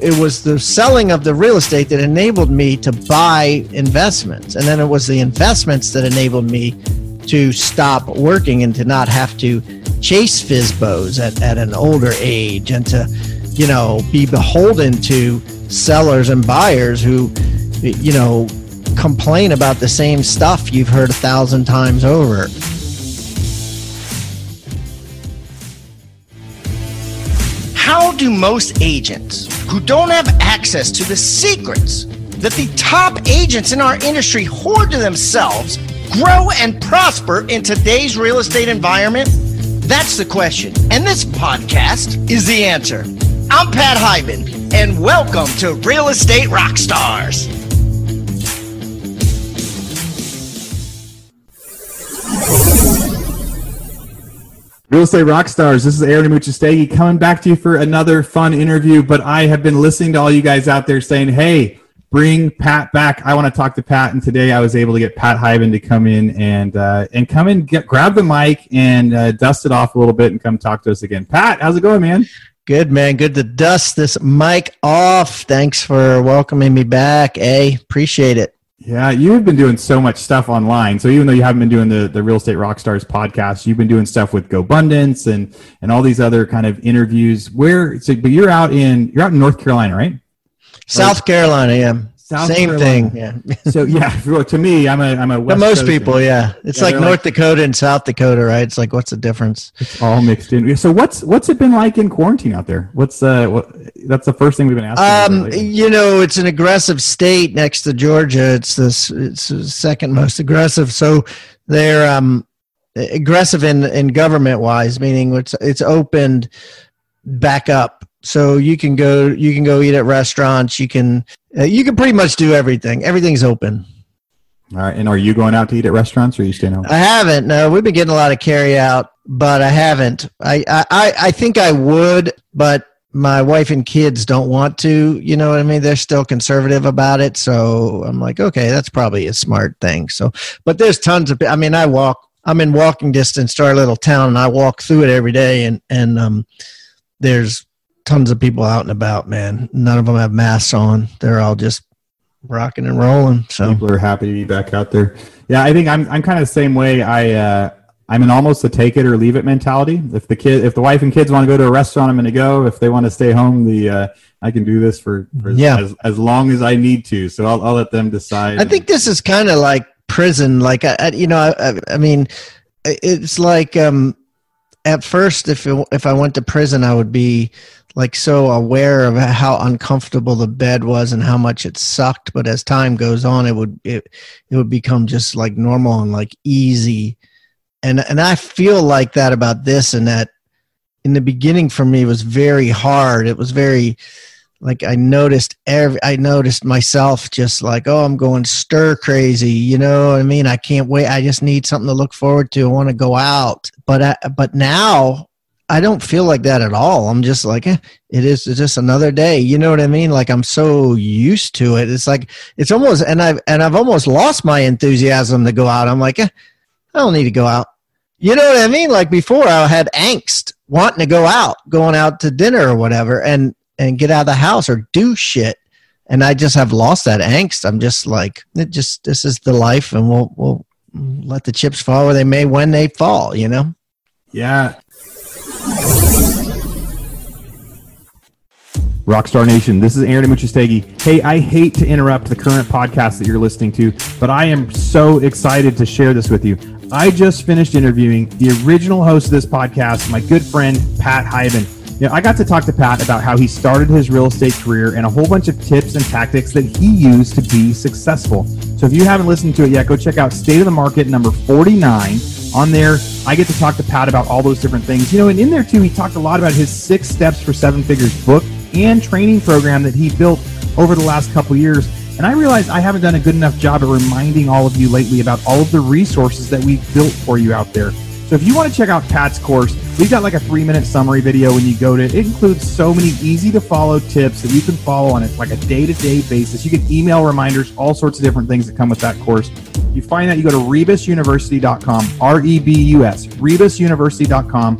it was the selling of the real estate that enabled me to buy investments, and then it was the investments that enabled me to stop working and to not have to chase FSBOs at, at an older age and to, you know, be beholden to sellers and buyers who, you know, complain about the same stuff you've heard a thousand times over. How do most agents who don't have access to the secrets that the top agents in our industry hoard to themselves grow and prosper in today's real estate environment? That's the question. And this podcast is the answer. I'm Pat Hiban, and welcome to Real Estate Rockstars. Real Estate rock stars, this is Aaron Amuchastegui coming back to you for another fun interview. But I have been listening to all you guys out there saying, hey, bring Pat back. I want to talk to Pat. And today I was able to get Pat Hiban to come in and uh, and come in, get, grab the mic and uh, dust it off a little bit and come talk to us again. Pat, how's it going, man? Good, man. Good to dust this mic off. Thanks for welcoming me back. A, appreciate it. Yeah, you've been doing so much stuff online. So even though you haven't been doing the, the Real Estate Rockstars podcast, you've been doing stuff with GoBundance and and all these other kind of interviews. Where so but you're out in you're out in North Carolina, right? South Carolina, yeah. South Same Carolina. thing. Yeah. So yeah, well, to me, I'm a I'm a But West most Coaster. people, yeah. It's Yeah, like North like- Dakota and South Dakota, right? It's like, what's the difference? It's all mixed in. So what's what's it been like in quarantine out there? What's uh what that's the first thing we've been asking. Um, you know, it's an aggressive state next to Georgia. It's this. It's the second most aggressive. So they're um, aggressive in in government wise, meaning it's it's opened back up. So you can go you can go eat at restaurants. You can uh, you can pretty much do everything. Everything's open. all right, and are you going out to eat at restaurants or are you staying home? I haven't. No, we've been getting a lot of carry out, but I haven't. I, I, I- I think I would, but my wife and kids don't want to. You know what I mean? They're still conservative about it. So I'm like, okay, that's probably a smart thing. So, but there's tons of. I mean, I walk. I'm in walking distance to our little town, and I walk through it every day, and and um, there's tons of people out and about. Man, none of them have masks on. They're all just rocking and rolling. So. People are happy to be back out there. Yeah, I think I'm I'm kind of the same way. I uh, I'm in almost a take it or leave it mentality. If the kid, if the wife and kids want to go to a restaurant, I'm going to go. If they want to stay home, the uh, I can do this for, for Yeah. as, as long as I need to. So I'll, I'll let them decide. I think this is kind of like prison. Like I, I you know, I, I- I mean, it's like um, at first, if it, if I went to prison, I would be like so aware of how uncomfortable the bed was and how much it sucked. But as time goes on, it would it it would become just like normal and like easy. And and I feel like that about this and that. In the beginning, for me, was very hard. It was very like I noticed every I noticed myself just like oh I'm going stir crazy you know what I mean? I can't wait. I just need something to look forward to. I want to go out. But I, but now I don't feel like that at all. I'm just like eh, it is just another day you know what I mean? Like I'm so used to it. It's like it's almost and I've and I've almost lost my enthusiasm to go out. I'm like eh, I don't need to go out. You know what I mean? Like before I had angst wanting to go out going out to dinner or whatever and and get out of the house or do shit. And I just have lost that angst. I'm just like, it just this is the life, and we'll we'll let the chips fall where they may when they fall. You know. Yeah. Rockstar Nation, this is Aaron Amuchastegui. Hey, I hate to interrupt the current podcast that you're listening to, but I am so excited to share this with you. I just finished interviewing the original host of this podcast, my good friend Pat Hiban. You know, I got to talk to Pat about how he started his real estate career and a whole bunch of tips and tactics that he used to be successful. So if you haven't listened to it yet, go check out State of the Market number 49. On there, I get to talk to Pat about all those different things. You know, and in there too, he talked a lot about his six steps for seven figures book and training program that he built over the last couple years. And I realize I haven't done a good enough job at reminding all of you lately about all of the resources that we've built for you out there. So if you want to check out Pat's course, we've got like a three minute summary video when you go to it. It includes so many easy to follow tips that you can follow on it like a day to day basis. You can email reminders, all sorts of different things that come with that course. You find that you go to rebusuniversity.com, R E B U S, rebusuniversity.com.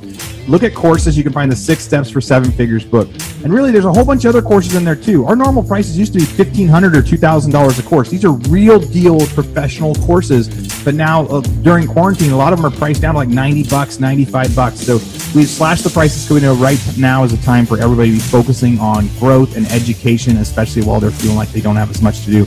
Look at courses. You can find the six steps for seven figures book. And really, there's a whole bunch of other courses in there too. Our normal prices used to be $1,500 or $2,000 a course. These are real deal professional courses. But now uh, during quarantine, a lot of them are priced down to like 90 bucks, 95 bucks. So we've slashed the prices because we know right now is a time for everybody to be focusing on growth and education, especially while they're feeling like they don't have as much to do.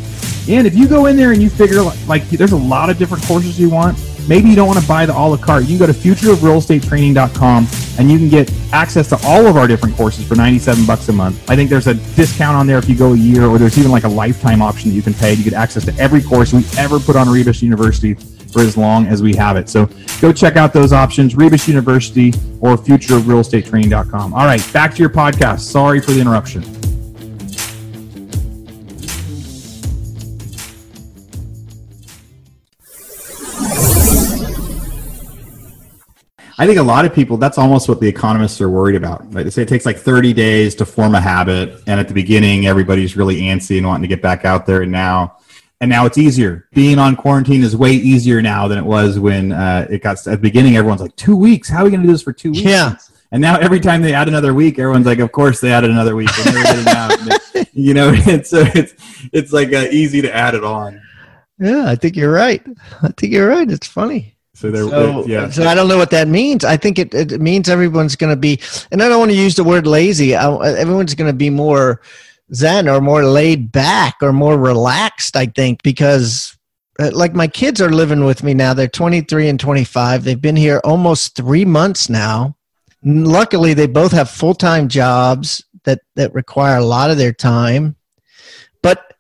And if you go in there and you figure like, like there's a lot of different courses you want, maybe you don't want to buy the a la carte. You can go to futureofrealestatetraining.com and you can get access to all of our different courses for 97 bucks a month. I think there's a discount on there if you go a year, or there's even like a lifetime option that you can pay. You get access to every course we ever put on Rebus University for as long as we have it. So go check out those options, Rebus University or futureofrealestatetraining.com. All right, back to your podcast. Sorry for the interruption. I think a lot of people, that's almost what the economists are worried about. Right? They say it takes like 30 days to form a habit. And at the beginning, everybody's really antsy and wanting to get back out there. And now, and now it's easier. Being on quarantine is way easier now than it was when uh, it got at the beginning. Everyone's like, two weeks? How are we going to do this for two weeks? Yeah. And now every time they add another week, everyone's like, of course they added another week. And they're getting out. you know, and so it's, it's like uh, easy to add it on. Yeah, I think you're right. I think you're right. It's funny. So So, yeah. so I don't know what that means. I think it, it means everyone's going to be, and I don't want to use the word lazy. I, everyone's going to be more zen or more laid back or more relaxed. I think because, uh, like my kids are living with me now. They're 23 and 25. They've been here almost three months now. Luckily, they both have full time jobs that that require a lot of their time. But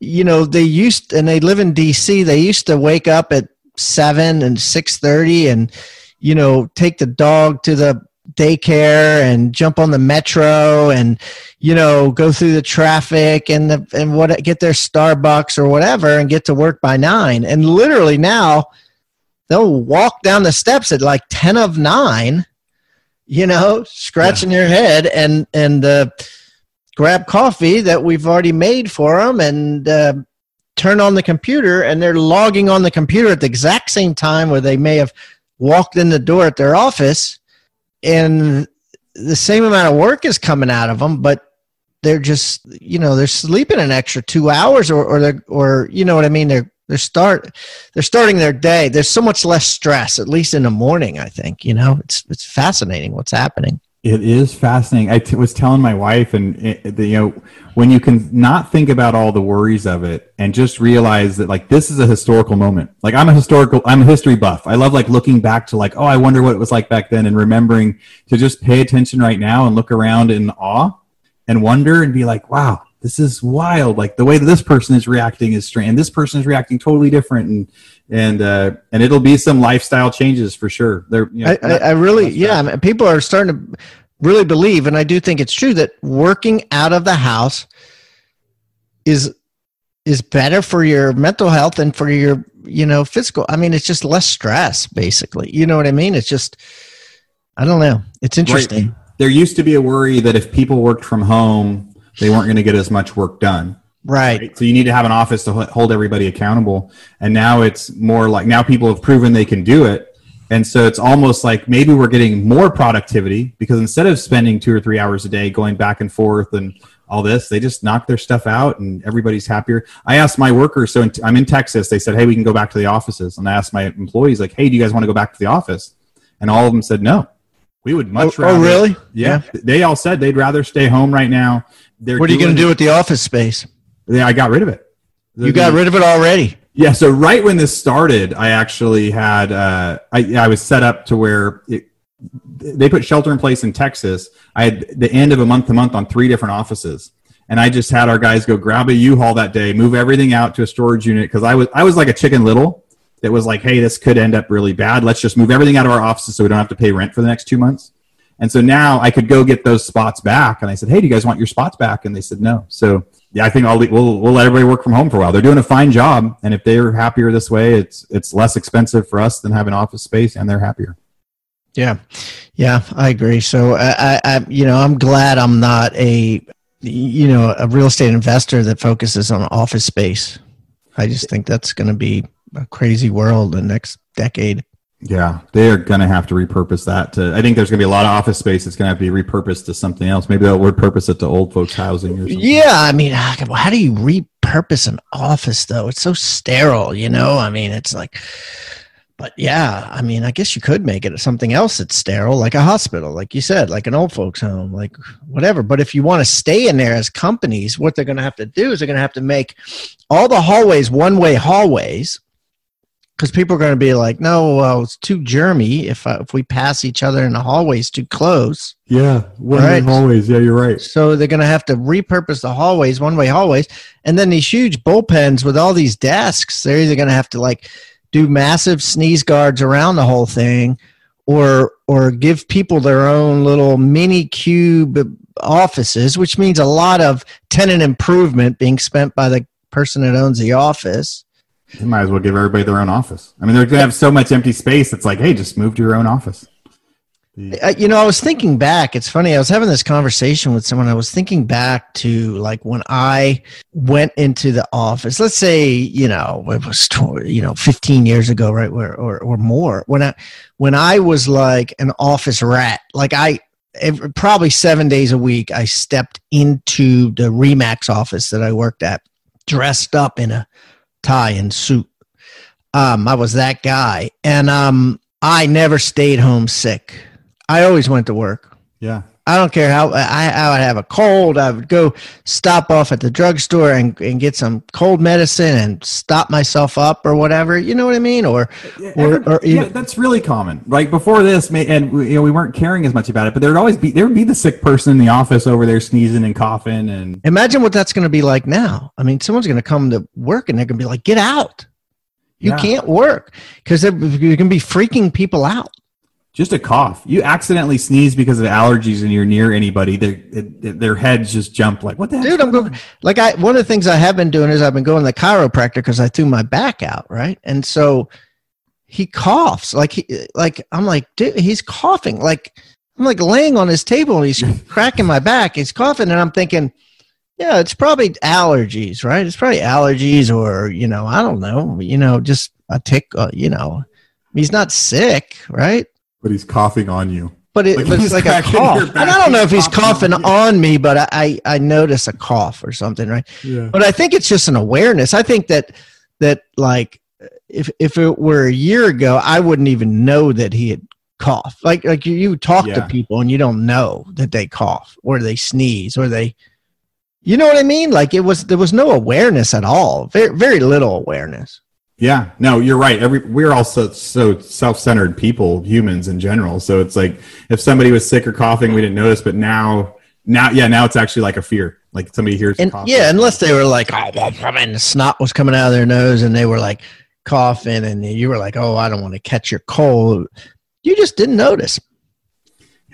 you know, they used and they live in DC. They used to wake up at seven and six thirty, and you know, take the dog to the daycare and jump on the metro and you know go through the traffic and the and what get their Starbucks or whatever and get to work by nine. And literally now they'll walk down the steps at like ten of nine, you know, scratching their head and and uh, grab coffee that we've already made for them and uh, turn on the computer and they're logging on the computer at the exact same time where they may have walked in the door at their office. And the same amount of work is coming out of them but they're just you know they're sleeping an extra two hours or or they're or you know what i mean? They're they're start they're starting their day. There's so much less stress at least in the morning i think you know? It's it's fascinating what's happening It is fascinating. I t- was telling my wife, and it, the, you know, when you can not think about all the worries of it and just realize that like this is a historical moment. Like I'm a historical, I'm a history buff. I love like looking back to like, oh, I wonder what it was like back then, and remembering to just pay attention right now and look around in awe and wonder and be like, wow, this is wild. Like the way that this person is reacting is strange, and this person is reacting totally different, and and uh, and it'll be some lifestyle changes for sure. They're, you know, I, I, I really, yeah, I mean, people are starting to really believe, and I do think it's true that working out of the house is is better for your mental health and for your you know physical. I mean, it's just less stress, basically. You know what I mean? It's just, I don't know. It's interesting. there used to be a worry that if people worked from home, they weren't going to get as much work done. Right. Right? So you need to have an office to hold everybody accountable. And now it's more like now people have proven they can do it. And so it's almost like maybe we're getting more productivity because instead of spending two or three hours a day going back and forth and all this, they just knock their stuff out and everybody's happier. I asked my workers, so in, I'm in Texas, they said, hey, we can go back to the offices. And I asked my employees, like, hey, do you guys want to go back to the office? And all of them said, no. We would much Oh, rather. oh, really? Yeah. They all said they'd rather stay home right now. They're What are you going to do with the office space? Yeah, I got rid of it. You got rid of it already. Yeah, so right when this started, I actually had uh, I, I was set up to where it, they put shelter in place in Texas. I had the end of a month to month on three different offices, and I just had our guys go grab a U-Haul that day, move everything out to a storage unit because I was I was like a chicken little that was like, hey, this could end up really bad. Let's just move everything out of our offices so we don't have to pay rent for the next two months. And so now I could go get those spots back. And I said, hey, do you guys want your spots back? And they said no. So yeah, I think I'll we'll we'll let everybody work from home for a while. They're doing a fine job, and if they're happier this way, it's it's less expensive for us than having office space, and they're happier. Yeah, yeah, I agree. So I, I, you know, I'm glad I'm not a, you know, a real estate investor that focuses on office space. I just think that's going to be a crazy world the next decade. Yeah, they are going to have to repurpose that to. I think there's going to be a lot of office space that's going to have to be repurposed to something else. Maybe they'll repurpose it to old folks' housing or something. Yeah, I mean, ah, how do you repurpose an office though? It's so sterile, you know. I mean, it's like, but yeah, I mean, I guess you could make it something else that's sterile, like a hospital, like you said, like an old folks' home, like whatever. But if you want to stay in there as companies, what they're going to have to do is they're going to have to make all the hallways one way hallways because people are going to be like, no, well, it's too germy if uh, if we pass each other in the hallways too close. Yeah, one right? hallways. Yeah, you're right. So they're going to have to repurpose the hallways, one way hallways, and then these huge bullpens with all these desks. They're either going to have to like do massive sneeze guards around the whole thing, or or give people their own little mini cube offices, which means a lot of tenant improvement being spent by the person that owns the office you might as well give everybody their own office. I mean, they're going to have so much empty space. It's like, hey, just move to your own office. You know, I was thinking back. It's funny. I was having this conversation with someone. I was thinking back to like when I went into the office. Let's say, you know, it was you know 15 years ago, right? Or or, or more. When I when I was like an office rat, like I every, probably seven days a week, I stepped into the Remax office that I worked at, dressed up in a tie and suit. Um, I was that guy, and um, I never stayed home sick. I always went to work. Yeah. I don't care how I, I would have a cold. I would go stop off at the drugstore and, and get some cold medicine and stop myself up or whatever. You know what I mean? Or, or, or yeah, that's really common. Like before this, and you know, we weren't caring as much about it, but there would always be there would be the sick person in the office over there sneezing and coughing. And imagine what that's going to be like now. I mean, someone's going to come to work and they're going to be like, "Get out! You yeah. can't work because you're going to be freaking people out." Just a cough. You accidentally sneeze because of allergies and you're near anybody, their their heads just jump like, what the Dude, I'm going like I one of the things I have been doing is I've been going to the chiropractor because I threw my back out, right? And so he coughs like he like I'm like, dude, he's coughing like I'm like laying on his table and he's cracking my back. He's coughing and I'm thinking, yeah, it's probably allergies, right? It's probably allergies or you know, I don't know, you know, just a tick, uh, you know. He's not sick, right? But he's coughing on you. But, it, like but it's like a cough. And I don't know if he's coughing on, on me, but I, I notice a cough or something, right? Yeah. But I think it's just an awareness. I think that that like if if it were a year ago, I wouldn't even know that he had coughed. Like like you, you talk yeah. to people and you don't know that they cough or they sneeze or they you know what I mean? Like it was there was no awareness at all. Very very little awareness. Yeah, no, you're right. Every we're all so, so self-centered people, humans in general. So it's like if somebody was sick or coughing, we didn't notice, but now, now, yeah, now it's actually like a fear. Like somebody hears, and, yeah, unless they were like, oh, the snot was coming out of their nose, and they were like coughing, and you were like, oh, I don't want to catch your cold. You just didn't notice.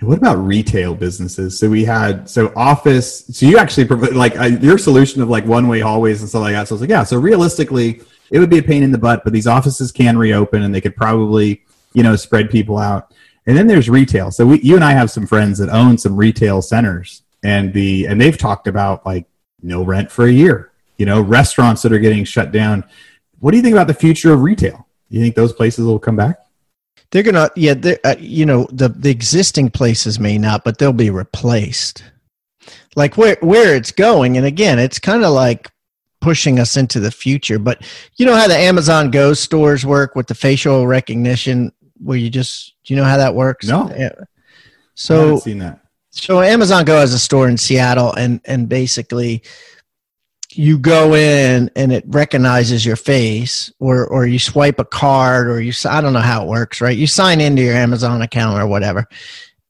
What about retail businesses? So we had so office. So you actually like uh, your solution of like one way hallways and stuff like that. So I was like, yeah. So realistically it would be a pain in the butt, but these offices can reopen and they could probably, you know, spread people out. And then there's retail. So we, you and I have some friends that own some retail centers and the, and they've talked about like no rent for a year, you know, restaurants that are getting shut down. What do you think about the future of retail? You think those places will come back? They're gonna, yeah. Uh, you know, the the existing places may not, but they'll be replaced. Like where where it's going, and again, it's kind of like pushing us into the future. But you know how the Amazon Go stores work with the facial recognition, where you just do you know how that works? No. So seen that. So Amazon Go has a store in Seattle, and and basically you go in and it recognizes your face or or you swipe a card or you I don't know how it works right you sign into your Amazon account or whatever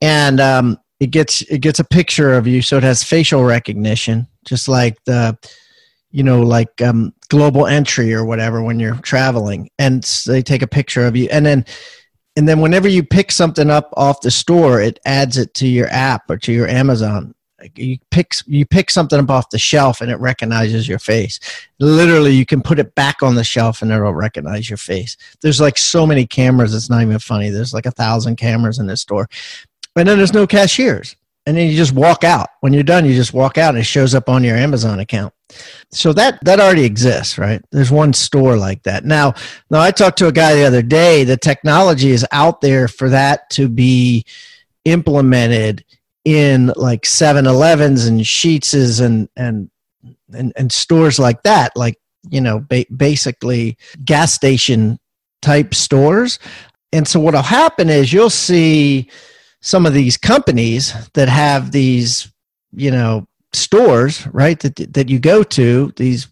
and um, it gets it gets a picture of you so it has facial recognition just like the you know, like um, global entry or whatever when you're traveling, and they take a picture of you, and then and then whenever you pick something up off the store, it adds it to your app or to your Amazon. You pick you pick something up off the shelf and it recognizes your face. Literally, you can put it back on the shelf and it'll recognize your face. There's like so many cameras, it's not even funny. There's like a thousand cameras in this store, and then there's no cashiers and then you just walk out. When you're done, you just walk out and it shows up on your Amazon account. So that that already exists, right? There's one store like that. Now, now I talked to a guy the other day. The technology is out there for that to be implemented in like 7-Elevens and Sheetz's and and and, and stores like that, like you know, ba- basically gas station type stores. And so what'll happen is you'll see some of these companies that have these, you know, stores, right? That that you go to these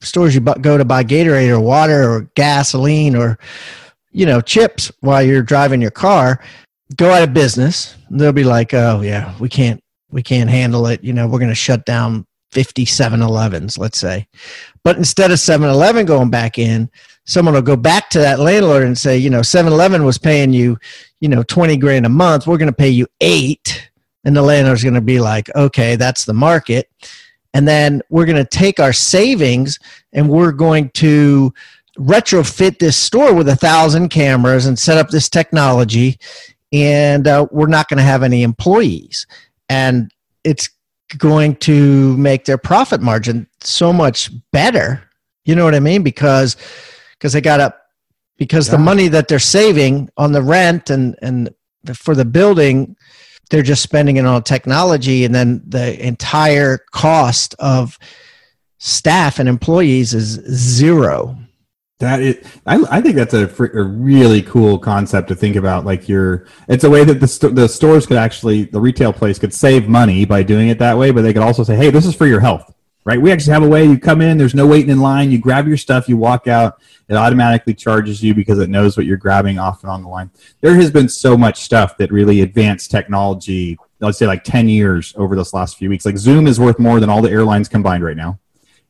stores you go to buy Gatorade or water or gasoline or you know chips while you're driving your car go out of business. They'll be like oh yeah we can't we can't handle it. You know we're going to shut down 50 7-elevens let's say. But instead of 7-eleven going back in someone will go back to that landlord and say you know 7-eleven was paying you you know 20 grand a month. We're going to pay you eight and the landlord's going to be like okay that's the market. And then we're going to take our savings and we're going to retrofit this store with a thousand cameras and set up this technology. And uh, we're not going to have any employees. And it's going to make their profit margin so much better. You know what i mean? Because because they got up because yeah. the money that they're saving on the rent and and for the building they're just spending it on technology and then the entire cost of staff and employees is zero that is, I, I think that's a, a really cool concept to think about. Like you're, it's a way that the, st- the stores could actually, the retail place could save money by doing it that way, but they could also say, hey, this is for your health, right? We actually have a way. You come in, there's no waiting in line, you grab your stuff, you walk out, it automatically charges you because it knows what you're grabbing off and on the line. There has been so much stuff that really advanced technology, let's say like 10 years over this last few weeks. Like Zoom is worth more than all the airlines combined right now.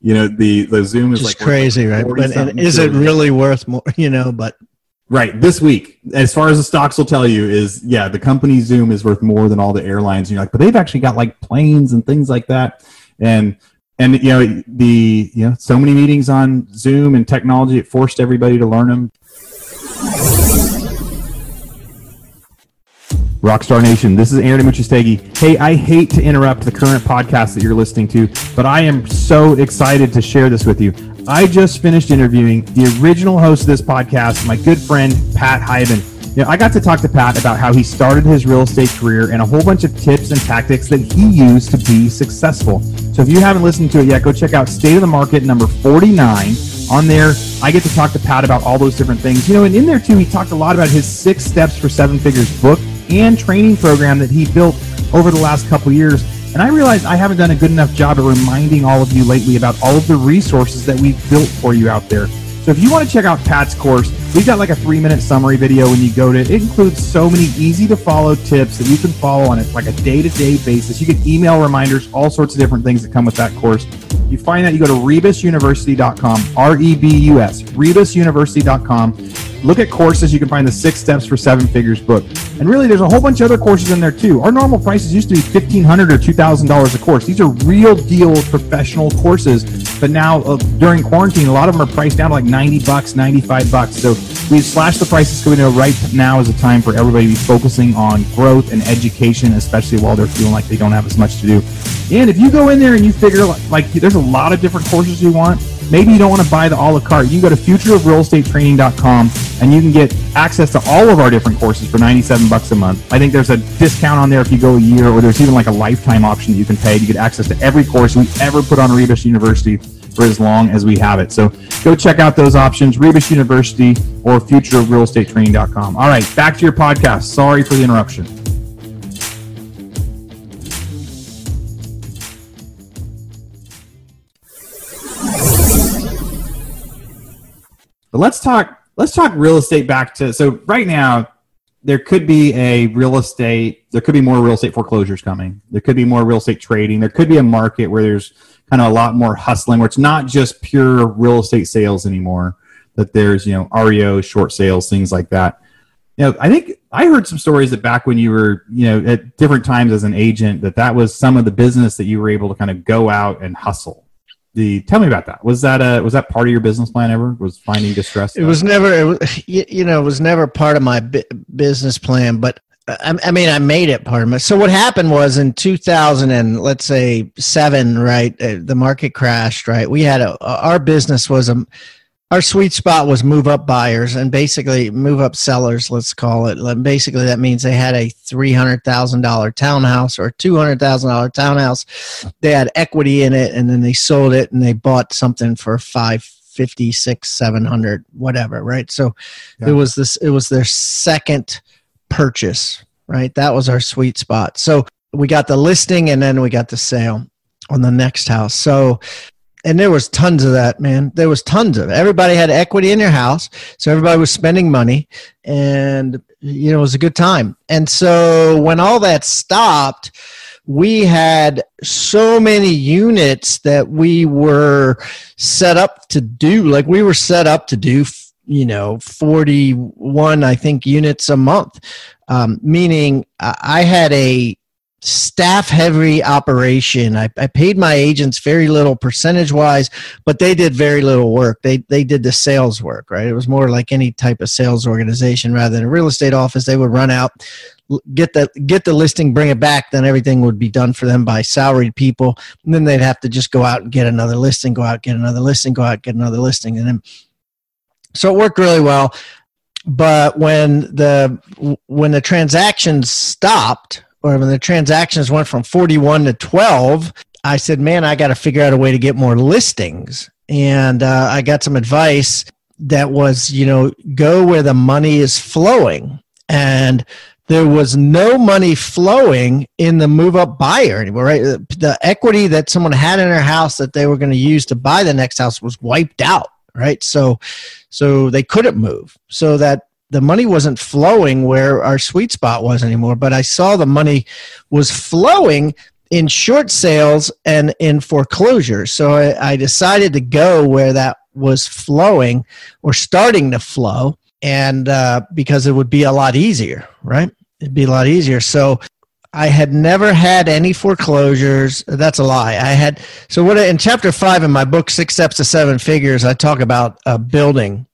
You know the the zoom is Just like crazy right? But and is it really worth more you know but right this week as far as the stocks will tell you is yeah the company zoom is worth more than all the airlines. And you're like but they've actually got like planes and things like that. And and you know the you know so many meetings on zoom and technology it forced everybody to learn them Rockstar Nation, this is Aaron Amuchastegui. Hey, I hate to interrupt the current podcast that you're listening to, but I am so excited to share this with you. I just finished interviewing the original host of this podcast, my good friend Pat Hiban. You know, I got to talk to Pat about how he started his real estate career and a whole bunch of tips and tactics that he used to be successful. So if you haven't listened to it yet, go check out State of the Market number 49. On there, I get to talk to Pat about all those different things. You know, and in there too, he talked a lot about his six steps for seven figures book and training program that he built over the last couple years. And I realize I haven't done a good enough job at reminding all of you lately about all of the resources that we've built for you out there. So if you want to check out Pat's course, we've got like a three minute summary video when you go to it. It includes so many easy to follow tips that you can follow on it like a day to day basis. You get email reminders, all sorts of different things that come with that course. You find that you go to rebusuniversity.com, R E B U S, rebusuniversity.com look at courses. You can find the Six Steps for Seven Figures book. And really, there's a whole bunch of other courses in there too. Our normal prices used to be $1,500 or $2,000 a course. These are real deal professional courses. But now, uh, during quarantine, a lot of them are priced down to like 90 bucks, 95 bucks. So we've slashed the prices because we know right now is a time for everybody to be focusing on growth and education, especially while they're feeling like they don't have as much to do. And if you go in there and you figure like, like there's a lot of different courses you want, maybe you don't want to buy the a la carte. You can go to futureofrealestatetraining.com and you can get access to all of our different courses for 97 bucks a month. I think there's a discount on there if you go a year, or there's even like a lifetime option that you can pay to get access to every course we ever put on Rebus University for as long as we have it. So go check out those options, Rebus University or futureofrealestatetraining.com. All right, back to your podcast. Sorry for the interruption. But let's talk let's talk real estate back to so right now there could be a real estate there could be more real estate foreclosures coming. There could be more real estate trading. There could be a market where there's kind of a lot more hustling where it's not just pure real estate sales anymore. That there's, you know, REO, short sales, things like that. You know, I think I heard some stories that back when you were, you know, at different times as an agent, that that was some of the business that you were able to kind of go out and hustle the tell me about that was that a was that part of your business plan ever was finding distress it was never it was, you know it was never part of my business plan but I, I mean, I made it part of it. So what happened was in 2000 and let's say seven, right? uh, The market crashed, right? We had a our business was a our sweet spot was move up buyers and basically move up sellers. Let's call it. Basically, that means they had a three hundred thousand dollar townhouse or two hundred thousand dollar townhouse. They had equity in it, and then they sold it and they bought something for five fifty, six, seven hundred, whatever. Right. So Yeah. it was this. It was their second purchase, right? That was our sweet spot. So we got the listing and then we got the sale on the next house. So, and there was tons of that, man. There was tons of it. Everybody had equity in their house. So everybody was spending money and, you know, it was a good time. And so when all that stopped, we had so many units that we were set up to do. Like we were set up to do, you know, 41, I think, units a month um, meaning I had a staff heavy operation. I, I paid my agents very little percentage wise, but they did very little work. They they did the sales work, right? It was more like any type of sales organization rather than a real estate office. They would run out, get the get the listing, bring it back, then everything would be done for them by salaried people. And then they'd have to just go out and get another listing, go out, get another listing, go out, get another listing, and then so it worked really well. But when the when the transactions stopped or when the transactions went from 41 to 12 i said man i got to figure out a way to get more listings. And uh, i got some advice that was you know go where the money is flowing. And there was no money flowing in the move up buyer anymore right? The equity that someone had in their house that they were going to use to buy the next house was wiped out right? So so they couldn't move so that the money wasn't flowing where our sweet spot was anymore but i saw the money was flowing in short sales and in foreclosures. So i, I decided to go where that was flowing or starting to flow and uh, because it would be a lot easier right? It'd be a lot easier. So I had never had any foreclosures. That's a lie. I had so what in chapter five in my book, Six Steps to Seven Figures, I talk about uh, building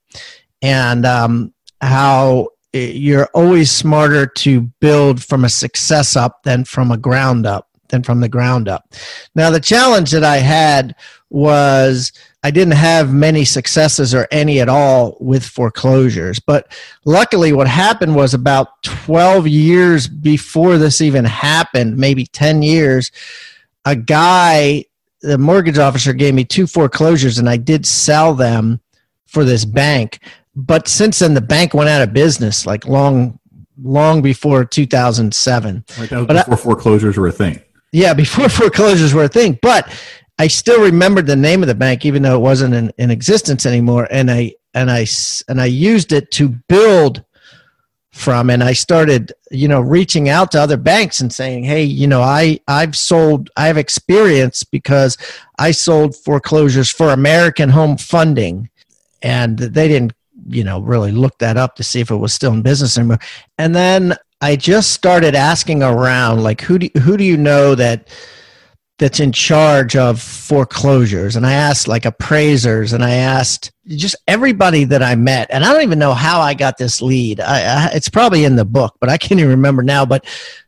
and um, how you're always smarter to build from a success up than from a ground up than from the ground up. Now the challenge that I had was I didn't have many successes or any at all with foreclosures. But luckily, what happened was about 12 years before this even happened, maybe 10 years, a guy, the mortgage officer gave me two foreclosures and I did sell them for this bank. But since then, the bank went out of business like long, long before 2007. Like that was But I- before foreclosures were a thing. Yeah, before foreclosures were a thing. But I still remembered the name of the bank, even though it wasn't in, in existence anymore. And I and I and I used it to build from. And I started, you know, reaching out to other banks and saying, "Hey, you know, I I've sold, I have experience because I sold foreclosures for American Home Funding, and they didn't." you know really look that up to see if it was still in business anymore and then I just started asking around, like who do who do you know that that's in charge of foreclosures? And I asked like appraisers, and I asked just everybody that I met, and I don't even know how I got this lead. I, I it's probably in the book, but I can't even remember now. But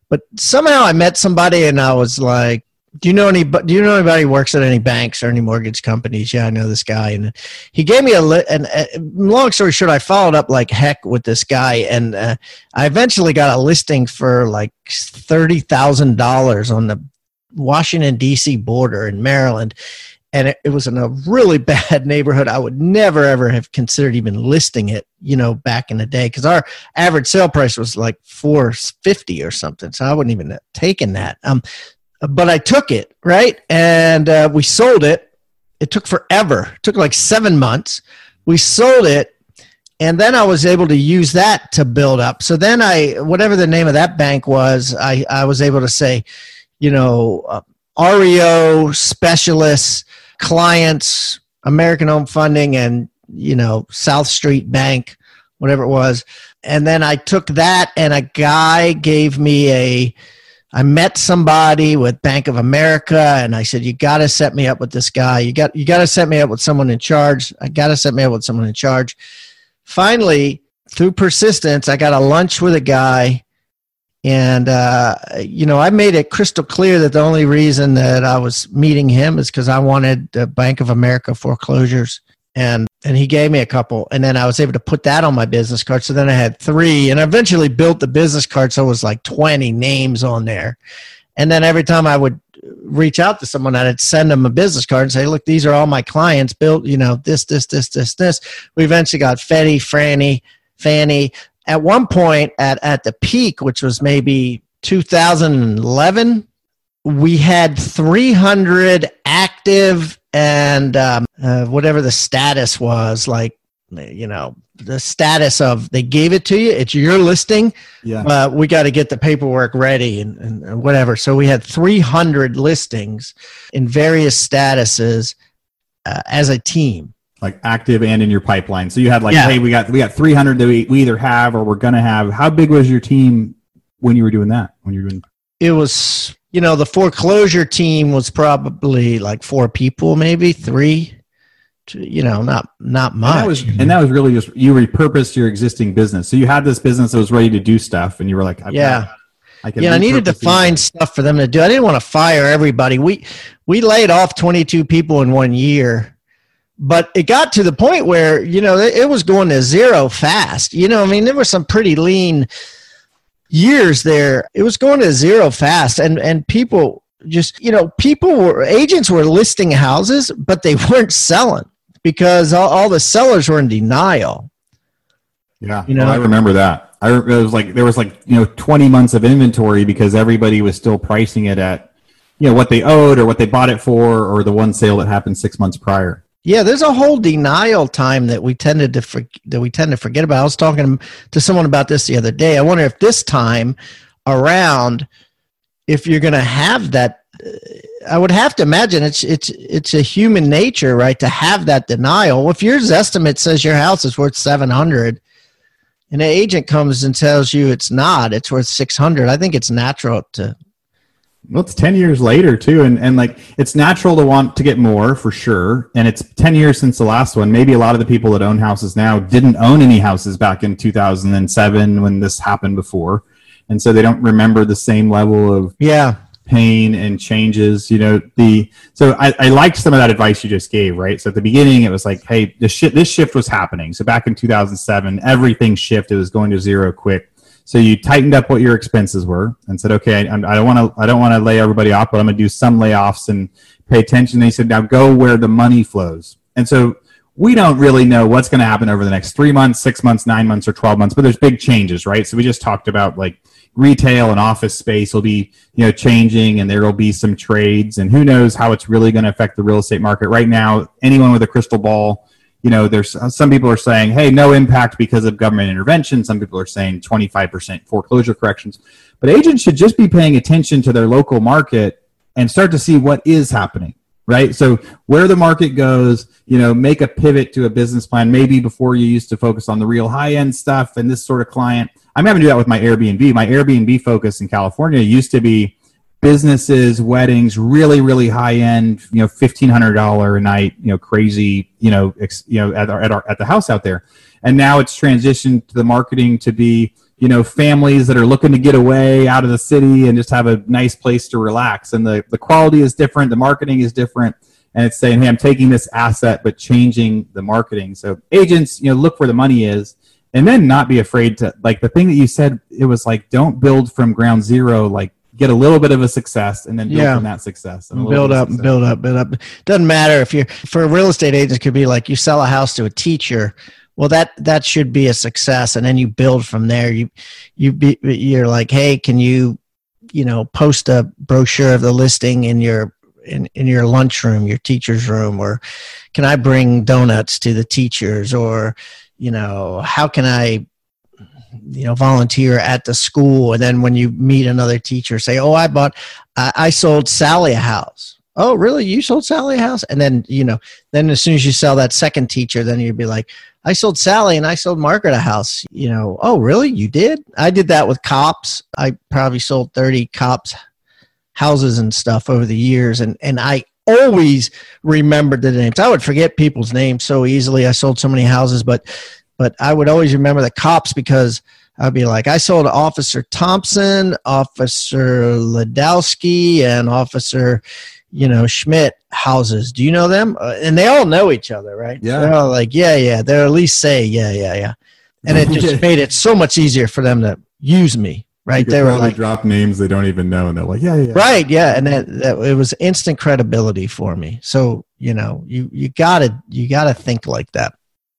but somehow I met somebody, and I was like. Do you know any? Do you know anybody works at any banks or any mortgage companies? Yeah, I know this guy, and he gave me a. li- And uh, long story short, I followed up like heck with this guy, and uh, I eventually got a listing for like thirty thousand dollars on the Washington D.C. border in Maryland, and it, it was in a really bad neighborhood. I would never ever have considered even listing it, you know, back in the day, because our average sale price was like four fifty or something. So I wouldn't even have taken that. Um, but I took it right, and uh, we sold it. It took forever. It took like seven months. We sold it and then I was able to use that to build up. So then I, whatever the name of that bank was, I, I was able to say, you know, uh, REO specialists, clients, American Home Funding, and you know South Street Bank, whatever it was. And then I took that, and a guy gave me a. I met somebody with Bank of America, and I said, "You got to set me up with this guy. You got you got to set me up with someone in charge. I got to set me up with someone in charge." finally through persistence i got a lunch with a guy And, uh, you know, I made it crystal clear that the only reason that I was meeting him is because I wanted the Bank of America foreclosures. And, and he gave me a couple. And then I was able to put that on my business card. So then I had three and I eventually built the business card. So it was like 20 names on there. And then every time I would reach out to someone, I'd send them a business card and say, look, these are all my clients built, you know, this, this, this, this, this. We eventually got Fetty, Franny, Fannie. At one point at, at the peak, which was maybe 2011, we had 300 active and um, uh, whatever the status was, like, you know, the status of they gave it to you, it's your listing, Yeah. but we got to get the paperwork ready and, and, and whatever. So we had 300 listings in various statuses uh, as a team. Like active and in your pipeline. So you had like, Yeah. hey, we got we got 300 that we, we either have or we're gonna have. How big was your team when you were doing that? When you were doing It was, you know, the foreclosure team was probably like four people, maybe three. To, you know, not not and much. that was and that was really just you repurposed your existing business. So you had this business that was ready to do stuff, and you were like, I've Yeah. got- I yeah, I needed to these find stuff for them to do. I didn't want to fire everybody. We we laid off 22 people in one year, but it got to the point where you know it, was going to zero fast. You know, I mean, there were some pretty lean years there. It was going to zero fast, and and people just you know people were agents were listing houses, but they weren't selling because all, all the sellers were in denial. Yeah, You know- well, I remember that. I it was like there was like you know 20 months of inventory because everybody was still pricing it at you know what they owed or what they bought it for or the one sale that happened six months prior. Yeah, there's a whole denial time that we tended to for, that we tend to forget about. I was talking to someone about this the other day. I wonder if this time around, if you're going to have that, uh, I would have to imagine it's it's it's a human nature, right, to have that denial. If your estimate says your house is worth seven hundred, and an agent comes and tells you it's not, it's worth six hundred. I think it's natural to Well, it's 10 years later too. And, and like, it's natural to want to get more for sure. And it's 10 years since the last one. Maybe a lot of the people that own houses now didn't own any houses back in 2007 when this happened before. And so they don't remember the same level of yeah pain and changes you know the so I, I liked some of that advice you just gave right so at the beginning it was like hey this shit this shift was happening so back in 2007 everything shifted it was going to zero quick so you tightened up what your expenses were and said okay I, don't want to i don't want to lay everybody off but i'm going to do some layoffs and pay attention. And he said now go where the money flows. And so we don't really know what's going to happen over the next three months six months nine months or 12 months but there's big changes right? So we just talked about like retail and office space will be you know changing and there will be some trades and who knows how it's really going to affect the real estate market. Right now anyone with a crystal ball you know there's uh, some people are saying hey no impact because of government intervention. Some people are saying 25% foreclosure corrections. But agents should just be paying attention to their local market and start to see what is happening right? So where the market goes you know make a pivot to a business plan. Maybe before you used to focus on the real high end stuff and this sort of client. I'm having to do that with my airbnb. My airbnb focus in california used to be businesses weddings really really high end you know $1500 a night you know crazy you know ex, you know at our, at our at the house out there. And now it's transitioned to the marketing to be you know families that are looking to get away out of the city and just have a nice place to relax. And the the quality is different the marketing is different and it's saying hey i'm taking this asset but changing the marketing. So agents you know look where the money is and then not be afraid to like the thing that you said it was like don't build from ground zero like get a little bit of a success and then build Yeah. from that success and build up success. build up build up doesn't matter if you're for a real estate agent it could be like you sell a house to a teacher well that that should be a success and then you build from there you you be you're like hey can you you know post a brochure of the listing in your in, in your lunchroom your teacher's room or can i bring donuts to the teachers or you know how can i you know volunteer at the school and then when you meet another teacher say oh i bought i, I sold sally a house. Oh really? You sold sally a house? And then you know then as soon as you sell that second teacher then you'd be like i sold sally and i sold margaret a house. You know oh really? You did? I did that with cops. I probably sold 30 cops houses and stuff over the years and and i always remembered the names. I would forget people's names so easily. I sold so many houses but but i would always remember the cops because I'd be like, I sold Officer Thompson, Officer Ladowski, and Officer, you know, Schmidt houses. Do you know them? Uh, and they all know each other, right? Yeah. They're all like, yeah, yeah. They're at least say, yeah, yeah, yeah. And it just made it so much easier for them to use me, right? they were like, drop names they don't even know, and they're like, yeah, yeah, right, yeah. And that, that it was instant credibility for me. So, you know, you, you gotta, you gotta think like that.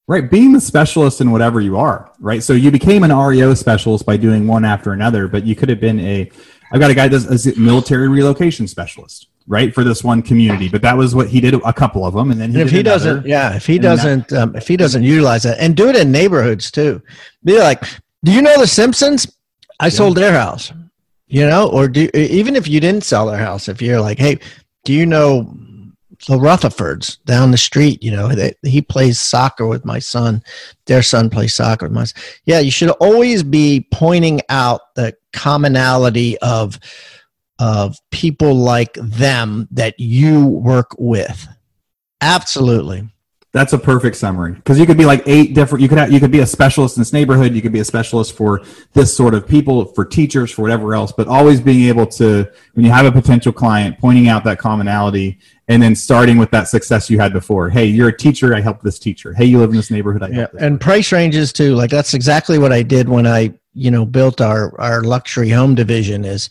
Right, being the specialist in whatever you are, right? So you became an REO specialist by doing one after another, but you could have been a. I've got a guy that's a military relocation specialist, right, for this one community. But that was what he did a couple of them, and then he if he another. doesn't, yeah, if he doesn't, um, if he doesn't utilize that, and do it in neighborhoods too, be like, do you know the Simpsons? I sold their house, you know, or do even if you didn't sell their house, if you're like, hey, do you know the Rutherfords down the street? You know, they, he plays soccer with my son. Their son plays soccer with my. son. Yeah, you should always be pointing out the commonality of of people like them that you work with. Absolutely. That's a perfect summary because you could be like eight different. You could have, you could be a specialist in this neighborhood. You could be a specialist for this sort of people, for teachers, for whatever else. But always being able to, when you have a potential client, pointing out that commonality, and then starting with that success you had before. Hey, you're a teacher. I helped this teacher. Hey, you live in this neighborhood. I Yeah, and price ranges too. Like that's exactly what I did when I, you know, built our our luxury home division. Is,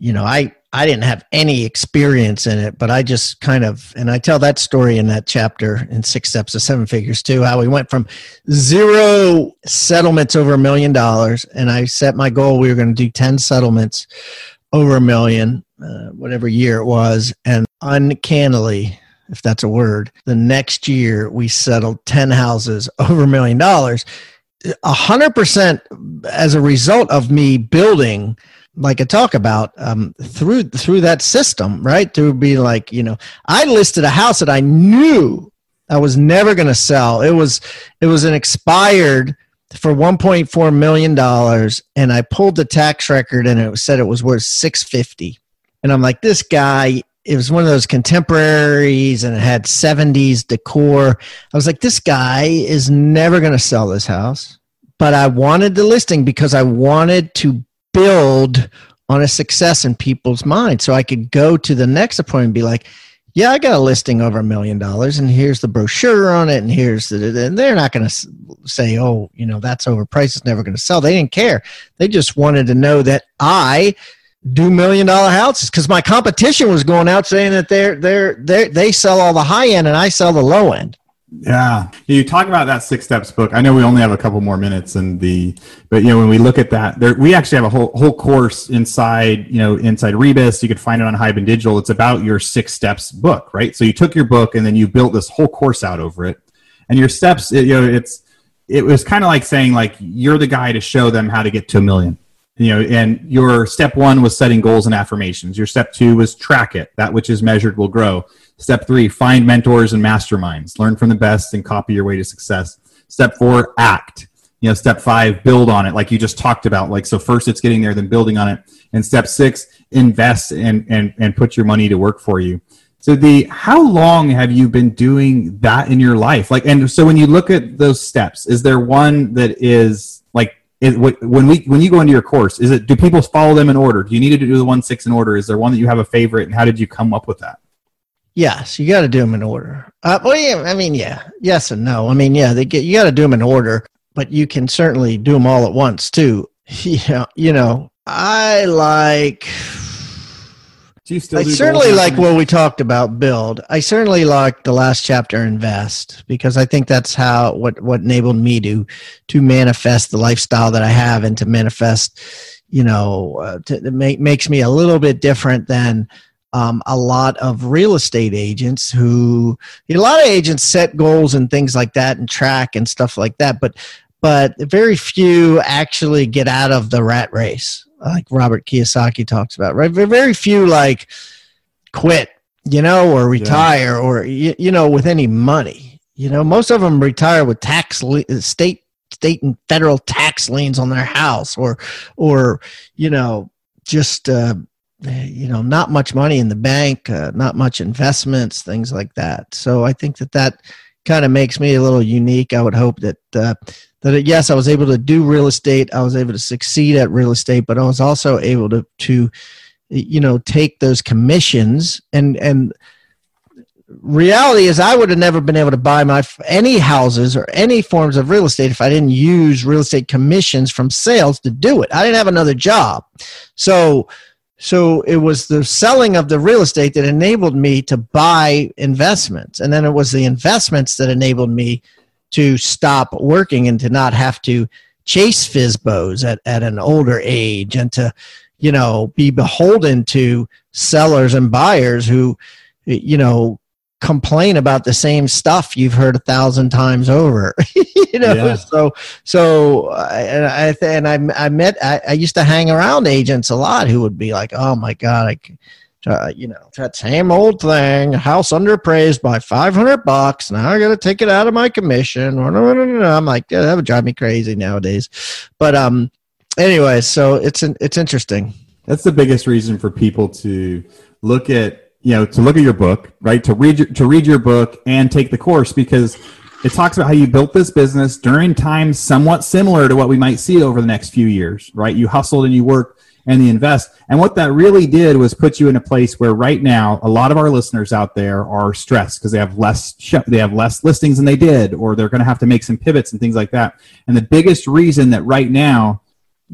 you know, I I didn't have any experience in it, but I just kind of, and I tell that story in that chapter in Six Steps to Seven Figures too. How we went from zero settlements over a million dollars, and I set my goal we were going to do ten settlements over a million, uh, whatever year it was, and uncannily if that's a word, the next year we settled 10 houses over a million dollars. A hundred percent as a result of me building, like I talk about, um, through through that system, right? To be like, you know, I listed a house that I knew I was never going to sell. It was it was an expired for 1.4 million dollars, and I pulled the tax record, and it said it was worth 650. And I'm like, this guy it was one of those contemporaries and it had 70s decor. I was like, this guy is never going to sell this house. But I wanted the listing because I wanted to build on a success in people's minds. So I could go to the next appointment and be like, yeah, I got a listing over a million dollars, and here's the brochure on it, and here's the, and they're not going to say, oh, you know, that's overpriced, it's never going to sell. They didn't care. They just wanted to know that I do million dollar houses because my competition was going out saying that they're they're they they sell all the high end and I sell the low end. Yeah, you talk about that six steps book. I know we only have a couple more minutes, and the but you know when we look at that, there we actually have a whole whole course inside you know inside Rebus. You could find it on Hiban Digital. It's about your six steps book, right? So you took your book and then you built this whole course out over it, and your steps. It, you know, it's it was kind of like saying like you're the guy to show them how to get to a million you know and your step one was setting goals and affirmations. Your step two was track it that which is measured will grow. Step three find mentors and masterminds. Learn from the best and copy your way to success. Step four act. You know step five build on it like you just talked about. Like so first it's getting there then building on it. And step six invest and and and put your money to work for you. So the how long have you been doing that in your life? Like and so when you look at those steps is there one that is is, when we when you go into your course is it do people follow them in order do you need to do the one six in order is there one that you have a favorite and how did you come up with that Yes, you got to do them in order. Uh, well, yeah, I mean, yeah, yes and no. I mean, yeah, they get you got to do them in order, but you can certainly do them all at once too. Yeah, you know, I like. Do you still I certainly like what we talked about. Build. I certainly like the last chapter. Invest because I think that's how what what enabled me to to manifest the lifestyle that I have and to manifest, you know, uh, to, to make makes me a little bit different than um, a lot of real estate agents who a lot of agents set goals and things like that and track and stuff like that but but very few actually get out of the rat race like robert kiyosaki talks about right? Very few like quit you know or retire or you, you know with any money. You know most of them retire with tax state state and federal tax liens on their house or or you know just uh, you know not much money in the bank uh, not much investments things like that. So i think that that kind of makes me a little unique. I would hope that uh, that yes, I was able to do real estate. I was able to succeed at real estate, but I was also able to to you know take those commissions and and reality is I would have never been able to buy my any houses or any forms of real estate if I didn't use real estate commissions from sales to do it. I didn't have another job. So so it was the selling of the real estate that enabled me to buy investments. And then it was the investments that enabled me to stop working and to not have to chase FSBOs at, at an older age and to you know be beholden to sellers and buyers who you know complain about the same stuff you've heard a thousand times over you know? Yeah. so so and i and i, I met I, I, used to hang around agents a lot who would be like oh my god i you know that same old thing house underappraised by 500 bucks now i gotta take it out of my commission. I'm like yeah, that would drive me crazy nowadays. But um anyway so it's an, it's interesting. That's the biggest reason for people to look at you know to look at your book right? To read your, to read your book and take the course because it talks about how you built this business during times somewhat similar to what we might see over the next few years right? You hustled and you worked and you invest. And what that really did was put you in a place where right now a lot of our listeners out there are stressed because they have less they have less listings than they did or they're going to have to make some pivots and things like that. And the biggest reason that right now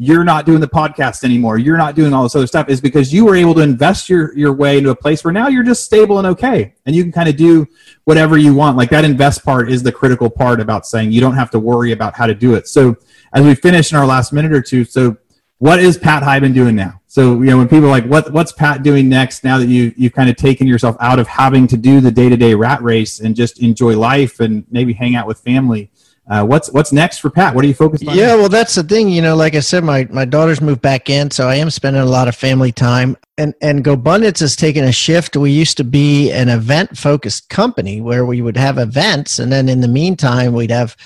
you're not doing the podcast anymore. You're not doing all this other stuff is because you were able to invest your your way into a place where now you're just stable and okay. And you can kind of do whatever you want. Like that invest part is the critical part about saying you don't have to worry about how to do it. So as we finish in our last minute or two so what is pat hiban doing now? So you know when people are like what what's pat doing next now that you you've kind of taken yourself out of having to do the day-to-day rat race and just enjoy life and maybe hang out with family uh, what's what's next for Pat? What are you focused on? Yeah, well, that's the thing. You know, like I said, my my daughter's moved back in, so I am spending a lot of family time. And and GoBundance has taken a shift. We used to be an event focused company where we would have events, and then in the meantime, we'd have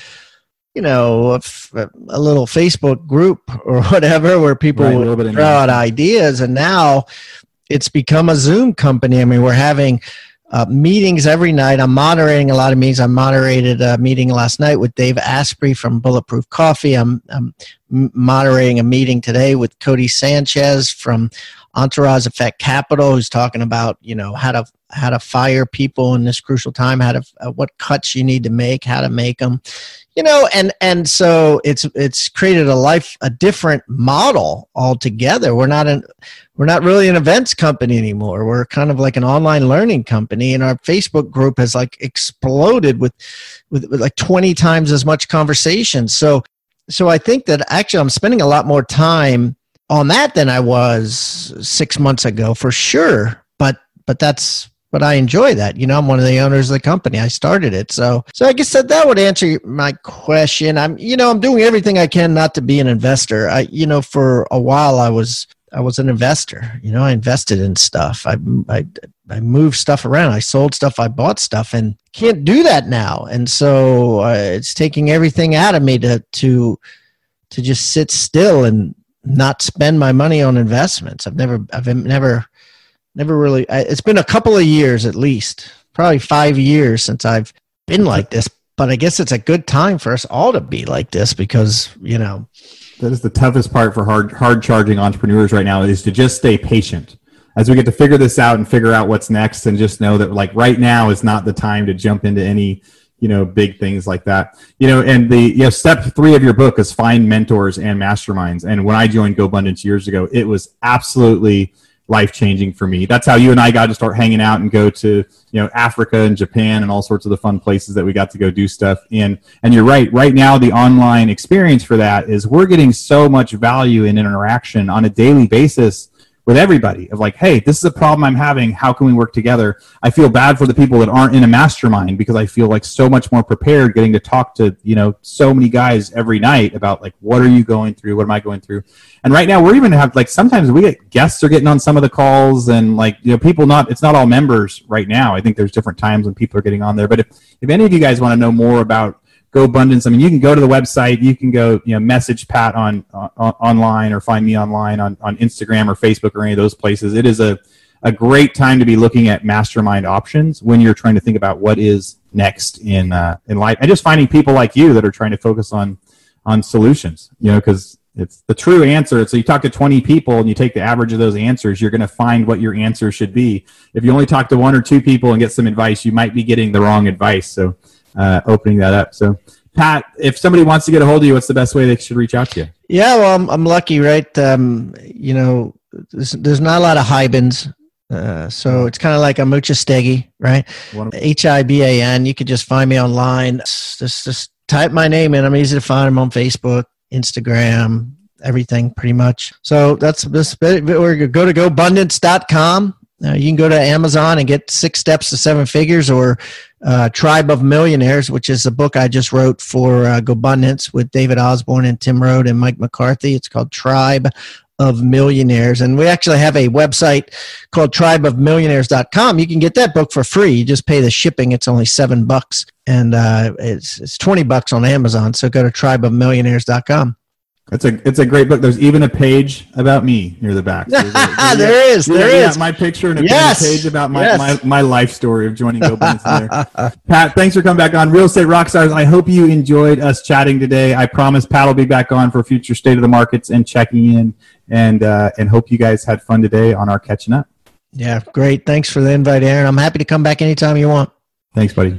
you know a, a little Facebook group or whatever where people right, would throw out ideas. And now it's become a Zoom company. I mean, we're having uh, meetings every night. I'm moderating a lot of meetings. I moderated a meeting last night with Dave Asprey from Bulletproof Coffee. I'm, I'm moderating a meeting today with Codie Sanchez from Entourage Effect Capital, who's talking about you know how to how to fire people in this crucial time, how to uh, what cuts you need to make, how to make them, you know, and and so it's it's created a life a different model altogether. We're not in we're not really an events company anymore. We're kind of like an online learning company, and our Facebook group has like exploded with, with, with like 20 times as much conversation. So, so I think that actually I'm spending a lot more time on that than I was six months ago for sure. But, but that's, but I enjoy that. You know, I'm one of the owners of the company. I started it. So, so I guess that that would answer my question. I'm, you know, I'm doing everything I can not to be an investor. I, you know, for a while I was, I was an investor. You know, I invested in stuff. I, I, I moved stuff around. I sold stuff. I bought stuff, and can't do that now. And so uh, it's taking everything out of me to to to just sit still and not spend my money on investments. I've never, I've never, never really. I, it's been a couple of years at least, probably five years since I've been like this. But I guess it's a good time for us all to be like this because you know that is the toughest part for hard hard charging entrepreneurs right now is to just stay patient as we get to figure this out and figure out what's next and just know that like right now is not the time to jump into any you know big things like that you know and the you know step three of your book is find mentors and masterminds and when i joined gobundance years ago it was absolutely life changing for me. That's how you and I got to start hanging out and go to you know Africa and Japan and all sorts of the fun places that we got to go do stuff in. And you're right. Right now, the online experience for that is we're getting so much value and interaction on a daily basis with everybody of like, hey, this is a problem I'm having. How can we work together? I feel bad for the people that aren't in a mastermind because I feel like so much more prepared getting to talk to, you know, so many guys every night about like, what are you going through? What am I going through? And right now we're even have like sometimes we get guests are getting on some of the calls and like, you know, people not, it's not all members right now. I think there's different times when people are getting on there. But if, if any of you guys want to know more about GoBundance. I mean, you can go to the website. You can go, you know, message Pat on, on online or find me online on, on Instagram or Facebook or any of those places. It is a, a great time to be looking at mastermind options when you're trying to think about what is next in uh, in life, and just finding people like you that are trying to focus on on solutions. You know, because it's the true answer. So you talk to 20 people and you take the average of those answers, you're going to find what your answer should be. If you only talk to one or two people and get some advice, you might be getting the wrong advice. So uh, opening that up. So Pat, if somebody wants to get a hold of you, what's the best way they should reach out to you? Yeah, well, I'm, I'm lucky, right? Um, you know, there's, there's not a lot of Hibans. Uh, so it's kind of like a Muchastegui, right? H I B A N. You could just find me online. Just, just type my name in. I'm easy to find. I'm on Facebook. Instagram, everything pretty much. So that's this. Or go to gobundance.com. Uh, you can go to Amazon and get Six Steps to Seven Figures or uh, Tribe of Millionaires, which is a book I just wrote for uh, GoBundance with David Osborn and Tim Rhode and Mike McCarthy. It's called Tribe of Millionaires. And we actually have a website called tribeofmillionaires.com. You can get that book for free. You just pay the shipping. It's only seven bucks. And uh, it's, it's 20 bucks on Amazon. So go to tribeofmillionaires.com. It's a it's a great book. There's even a page about me near the back. There's a, there's there is. There is. My picture and a yes. page about my, yes. my, my life story of joining there. Pat, thanks for coming back on Real Estate Rockstars. I hope you enjoyed us chatting today. I promise Pat will be back on for future state of the markets and checking in and uh, and hope you guys had fun today on our catching up. Yeah, great. Thanks for the invite, Aaron. I'm happy to come back anytime you want. Thanks, buddy.